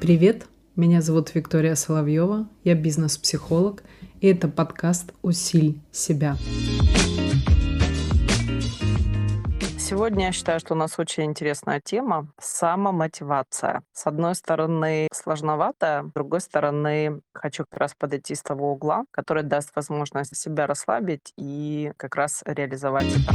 Привет, меня зовут Виктория Соловьева, я бизнес-психолог, и это подкаст «Усиль себя». Сегодня я считаю, что у нас очень интересная тема — самомотивация. С одной стороны, сложновато, с другой стороны, хочу как раз подойти с того угла, который даст возможность себя расслабить и как раз реализовать это.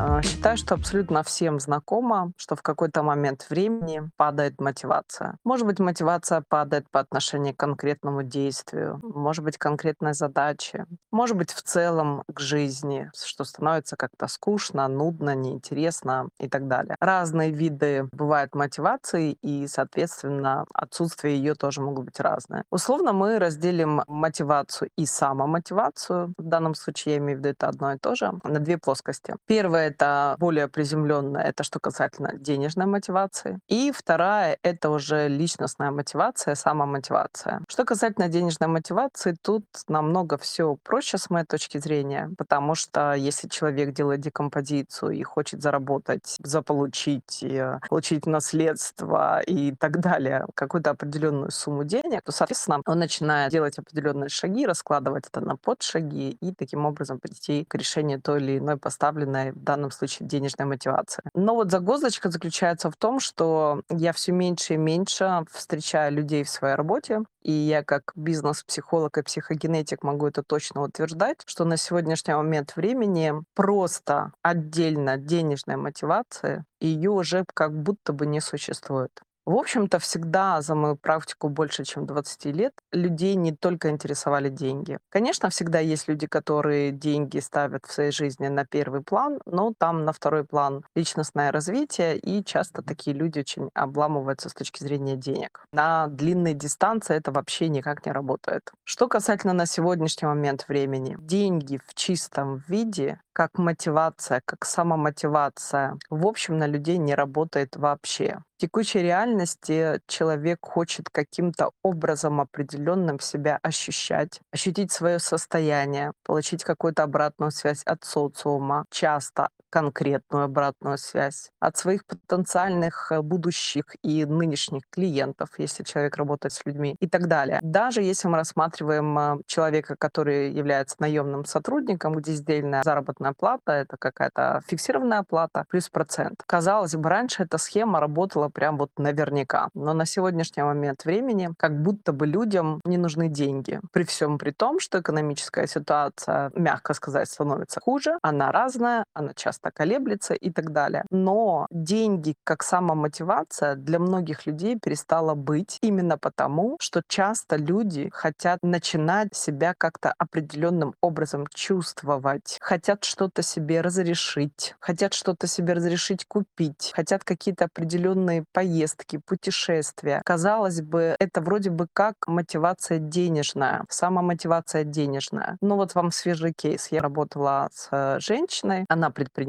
А, считаю, что абсолютно всем знакомо, что в какой-то момент времени падает мотивация. Может быть, мотивация падает по отношению к конкретному действию, может быть, конкретной задаче, может быть, в целом к жизни, что становится как-то скучно, нудно, неинтересно и так далее. Разные виды бывают мотивации, и, соответственно, отсутствие ее тоже могут быть разные. Условно мы разделим мотивацию и самомотивацию. В данном случае я имею в виду это одно и то же, на две плоскости. Первое это более приземленная, это что касательно денежной мотивации. И вторая — это уже личностная мотивация, самомотивация. Что касательно денежной мотивации, тут намного все проще с моей точки зрения, потому что если человек делает декомпозицию и хочет заработать, заполучить, э, получить наследство и так далее, какую-то определенную сумму денег, то, соответственно, он начинает делать определенные шаги, раскладывать это на подшаги и таким образом прийти к решению той или иной поставленной в данном случае денежная мотивация. Но вот загвоздочка заключается в том, что я все меньше и меньше встречаю людей в своей работе, и я как бизнес-психолог и психогенетик могу это точно утверждать, что на сегодняшний момент времени просто отдельно денежная мотивация, ее уже как будто бы не существует. В общем-то, всегда за мою практику больше, чем 20 лет, людей не только интересовали деньги. Конечно, всегда есть люди, которые деньги ставят в своей жизни на первый план, но там на второй план личностное развитие, и часто такие люди очень обламываются с точки зрения денег. На длинной дистанции это вообще никак не работает. Что касательно на сегодняшний момент времени, деньги в чистом виде как мотивация, как самомотивация, в общем, на людей не работает вообще. Текущей реальности человек хочет каким-то образом определенным себя ощущать, ощутить свое состояние, получить какую-то обратную связь от социума, часто конкретную обратную связь от своих потенциальных э, будущих и нынешних клиентов, если человек работает с людьми и так далее. Даже если мы рассматриваем э, человека, который является наемным сотрудником, где сдельная заработная плата — это какая-то фиксированная плата плюс процент. Казалось бы, раньше эта схема работала прям вот наверняка. Но на сегодняшний момент времени как будто бы людям не нужны деньги. При всем при том, что экономическая ситуация, мягко сказать, становится хуже, она разная, она часто колеблется и так далее. Но деньги как самомотивация для многих людей перестала быть именно потому, что часто люди хотят начинать себя как-то определенным образом чувствовать, хотят что-то себе разрешить, хотят что-то себе разрешить купить, хотят какие-то определенные поездки, путешествия. Казалось бы, это вроде бы как мотивация денежная, самомотивация денежная. Но вот вам свежий кейс. Я работала с э, женщиной, она предприниматель,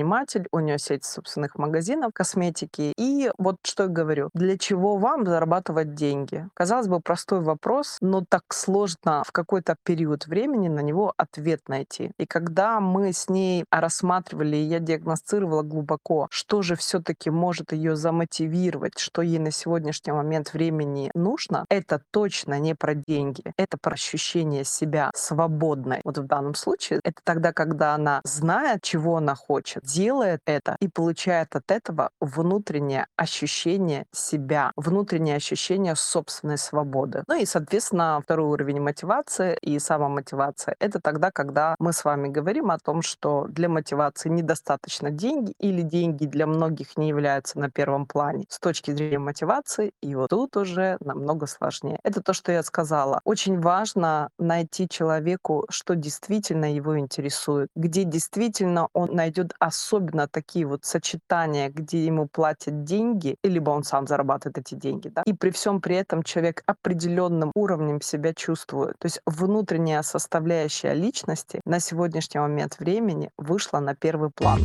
у нее сеть собственных магазинов косметики. И вот что я говорю, для чего вам зарабатывать деньги? Казалось бы, простой вопрос, но так сложно в какой-то период времени на него ответ найти. И когда мы с ней рассматривали, я диагностировала глубоко, что же все-таки может ее замотивировать, что ей на сегодняшний момент времени нужно, это точно не про деньги. Это про ощущение себя свободной. Вот в данном случае это тогда, когда она знает, чего она хочет, делает это и получает от этого внутреннее ощущение себя, внутреннее ощущение собственной свободы. Ну и, соответственно, второй уровень мотивации и самомотивация — это тогда, когда мы с вами говорим о том, что для мотивации недостаточно деньги или деньги для многих не являются на первом плане с точки зрения мотивации, и вот тут уже намного сложнее. Это то, что я сказала. Очень важно найти человеку, что действительно его интересует, где действительно он найдет особенно такие вот сочетания, где ему платят деньги, либо он сам зарабатывает эти деньги, да, и при всем при этом человек определенным уровнем себя чувствует. То есть внутренняя составляющая личности на сегодняшний момент времени вышла на первый план.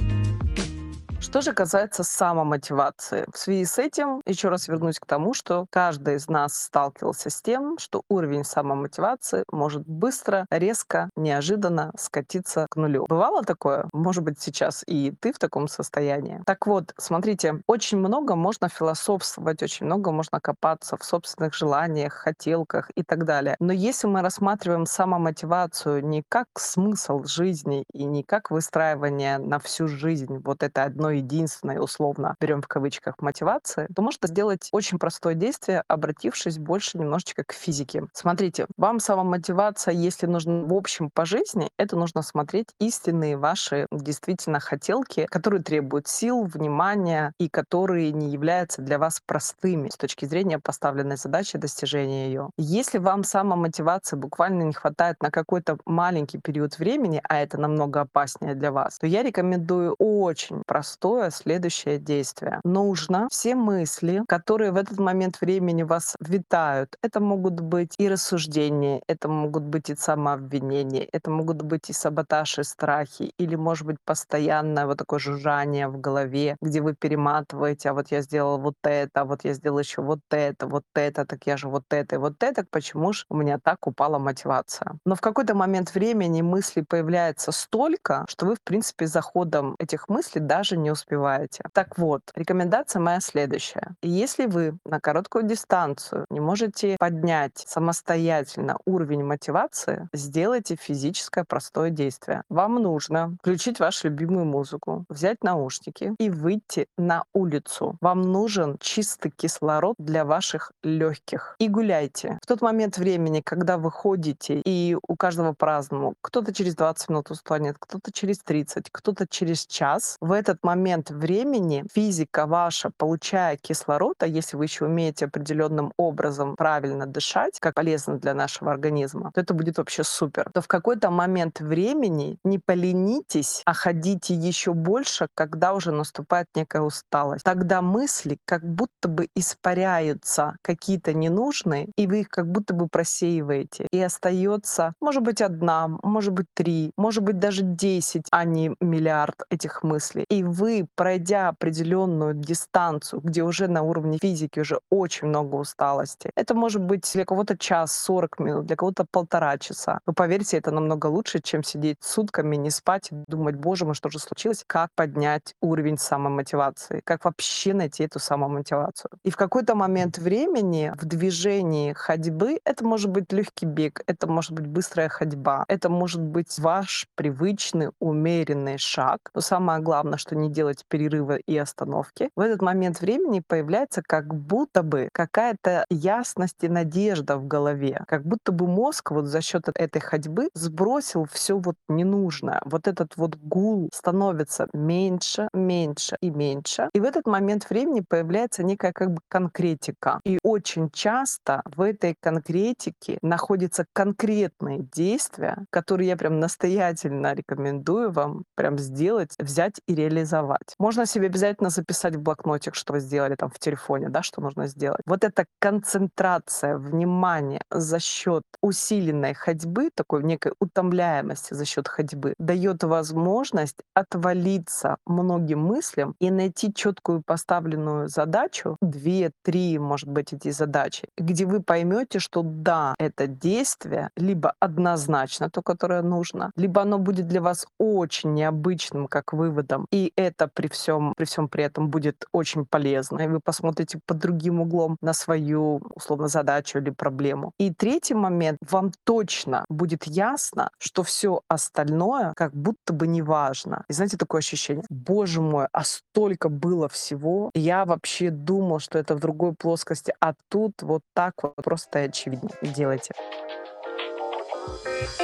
Что же касается самомотивации, в связи с этим еще раз вернусь к тому, что каждый из нас сталкивался с тем, что уровень самомотивации может быстро, резко, неожиданно скатиться к нулю. Бывало такое? Может быть, сейчас и ты в таком состоянии. Так вот, смотрите, очень много можно философствовать, очень много можно копаться в собственных желаниях, хотелках и так далее. Но если мы рассматриваем самомотивацию не как смысл жизни и не как выстраивание на всю жизнь вот это одно единственной, условно берем в кавычках, мотивации, то можно сделать очень простое действие, обратившись больше немножечко к физике. Смотрите, вам самомотивация, если нужно в общем по жизни, это нужно смотреть истинные ваши действительно хотелки, которые требуют сил, внимания и которые не являются для вас простыми с точки зрения поставленной задачи достижения ее. Если вам самомотивации буквально не хватает на какой-то маленький период времени, а это намного опаснее для вас, то я рекомендую очень простой простое следующее действие. Нужно все мысли, которые в этот момент времени вас витают, это могут быть и рассуждения, это могут быть и самообвинения, это могут быть и саботаж, и страхи, или, может быть, постоянное вот такое жужжание в голове, где вы перематываете, а вот я сделал вот это, а вот я сделал еще вот это, вот это, так я же вот это и вот это, почему же у меня так упала мотивация. Но в какой-то момент времени мыслей появляется столько, что вы, в принципе, за ходом этих мыслей даже не успеваете. Так вот, рекомендация моя следующая. Если вы на короткую дистанцию не можете поднять самостоятельно уровень мотивации, сделайте физическое простое действие. Вам нужно включить вашу любимую музыку, взять наушники и выйти на улицу. Вам нужен чистый кислород для ваших легких. И гуляйте. В тот момент времени, когда вы ходите, и у каждого по-разному, кто-то через 20 минут устанет, кто-то через 30, кто-то через час, в этот момент момент времени физика ваша, получая кислород, а если вы еще умеете определенным образом правильно дышать, как полезно для нашего организма, то это будет вообще супер. То в какой-то момент времени не поленитесь, а ходите еще больше, когда уже наступает некая усталость. Тогда мысли как будто бы испаряются какие-то ненужные, и вы их как будто бы просеиваете. И остается, может быть, одна, может быть, три, может быть, даже десять, а не миллиард этих мыслей. И вы пройдя определенную дистанцию, где уже на уровне физики уже очень много усталости, это может быть для кого-то час, 40 минут, для кого-то полтора часа. Но поверьте, это намного лучше, чем сидеть сутками, не спать и думать, боже мой, что же случилось, как поднять уровень самомотивации, как вообще найти эту самомотивацию. И в какой-то момент времени в движении ходьбы это может быть легкий бег, это может быть быстрая ходьба, это может быть ваш привычный умеренный шаг. Но самое главное, что не делать перерывы и остановки, в этот момент времени появляется как будто бы какая-то ясность и надежда в голове, как будто бы мозг вот за счет этой ходьбы сбросил все вот ненужное. Вот этот вот гул становится меньше, меньше и меньше. И в этот момент времени появляется некая как бы конкретика. И очень часто в этой конкретике находятся конкретные действия, которые я прям настоятельно рекомендую вам прям сделать, взять и реализовать реализовать. Можно себе обязательно записать в блокнотик, что вы сделали там в телефоне, да, что нужно сделать. Вот эта концентрация внимания за счет усиленной ходьбы, такой некой утомляемости за счет ходьбы, дает возможность отвалиться многим мыслям и найти четкую поставленную задачу, две, три, может быть, эти задачи, где вы поймете, что да, это действие либо однозначно то, которое нужно, либо оно будет для вас очень необычным как выводом, и это это при всем, при всем при этом будет очень полезно, и вы посмотрите под другим углом на свою, условно, задачу или проблему. И третий момент, вам точно будет ясно, что все остальное как будто бы не важно. И знаете, такое ощущение, боже мой, а столько было всего, я вообще думал, что это в другой плоскости, а тут вот так вот просто очевидно. Делайте.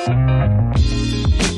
thank you